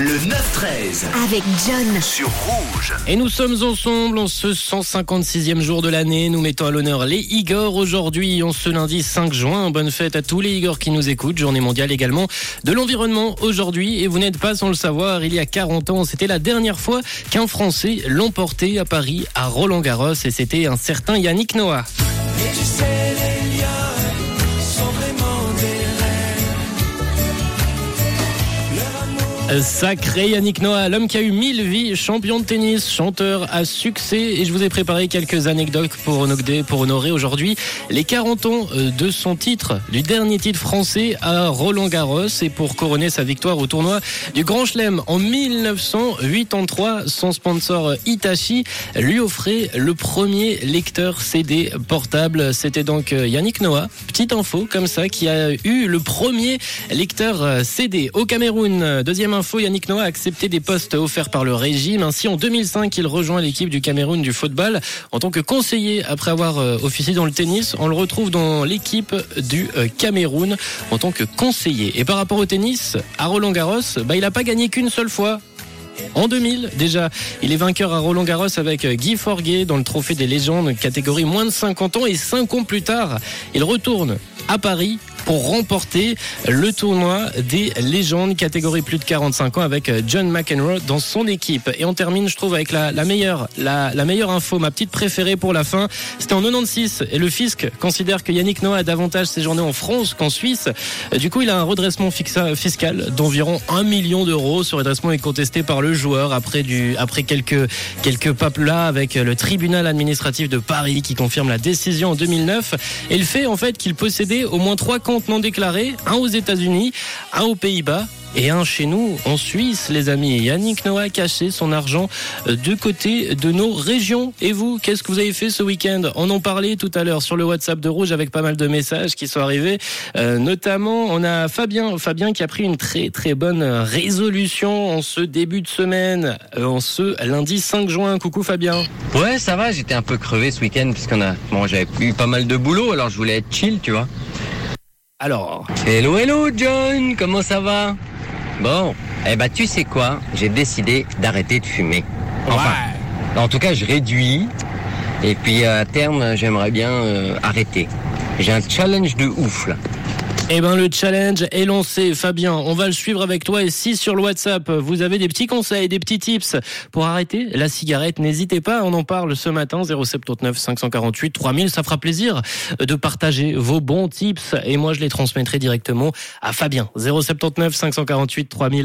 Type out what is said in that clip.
Le 9-13 avec John. sur Rouge. Et nous sommes ensemble en ce 156e jour de l'année. Nous mettons à l'honneur les Igor aujourd'hui, en ce lundi 5 juin. Bonne fête à tous les Igor qui nous écoutent. Journée mondiale également de l'environnement aujourd'hui. Et vous n'êtes pas sans le savoir, il y a 40 ans, c'était la dernière fois qu'un Français l'emportait à Paris, à Roland Garros. Et c'était un certain Yannick Noah. Sacré Yannick Noah, l'homme qui a eu mille vies, champion de tennis, chanteur à succès. Et je vous ai préparé quelques anecdotes pour honorer, aujourd'hui les 40 ans euh, de son titre, du dernier titre français à Roland Garros. Et pour couronner sa victoire au tournoi du Grand Chelem en 1983, son sponsor Hitachi lui offrait le premier lecteur CD portable. C'était donc euh, Yannick Noah, petite info comme ça, qui a eu le premier lecteur euh, CD au Cameroun. Deuxième Yannick Noah a accepté des postes offerts par le régime. Ainsi, en 2005, il rejoint l'équipe du Cameroun du football en tant que conseiller après avoir euh, officié dans le tennis. On le retrouve dans l'équipe du euh, Cameroun en tant que conseiller. Et par rapport au tennis, à Roland Garros, bah, il n'a pas gagné qu'une seule fois. En 2000, déjà, il est vainqueur à Roland Garros avec Guy Forguet dans le trophée des légendes catégorie moins de 50 ans et 5 ans plus tard, il retourne à Paris pour remporter le tournoi des légendes catégorie plus de 45 ans avec John McEnroe dans son équipe. Et on termine, je trouve, avec la, la meilleure, la, la meilleure info, ma petite préférée pour la fin. C'était en 96 et le fisc considère que Yannick Noah a davantage séjourné en France qu'en Suisse. Du coup, il a un redressement fixa- fiscal d'environ 1 million d'euros. Ce redressement est contesté par le joueur après du, après quelques, quelques papes là avec le tribunal administratif de Paris qui confirme la décision en 2009. Et le fait, en fait, qu'il possédait au moins trois comptes non déclarés, un aux États-Unis, un aux Pays-Bas et un chez nous en Suisse, les amis. Yannick Noah a caché son argent euh, du côté de nos régions. Et vous, qu'est-ce que vous avez fait ce week-end? On en parlait tout à l'heure sur le WhatsApp de Rouge avec pas mal de messages qui sont arrivés. Euh, notamment, on a Fabien, Fabien qui a pris une très très bonne résolution en ce début de semaine, euh, en ce lundi 5 juin. Coucou Fabien. Ouais, ça va, j'étais un peu crevé ce week-end puisqu'on a, bon, j'avais eu pas mal de boulot, alors je voulais être chill, tu vois. Alors, Hello, hello, John, comment ça va? Bon, eh ben, tu sais quoi? J'ai décidé d'arrêter de fumer. Enfin, en tout cas, je réduis. Et puis, à terme, j'aimerais bien euh, arrêter. J'ai un challenge de ouf, là. Eh ben le challenge est lancé, Fabien. On va le suivre avec toi. Et si sur le WhatsApp vous avez des petits conseils, des petits tips pour arrêter la cigarette, n'hésitez pas. On en parle ce matin 079 548 3000. Ça fera plaisir de partager vos bons tips et moi je les transmettrai directement à Fabien 079 548 3000.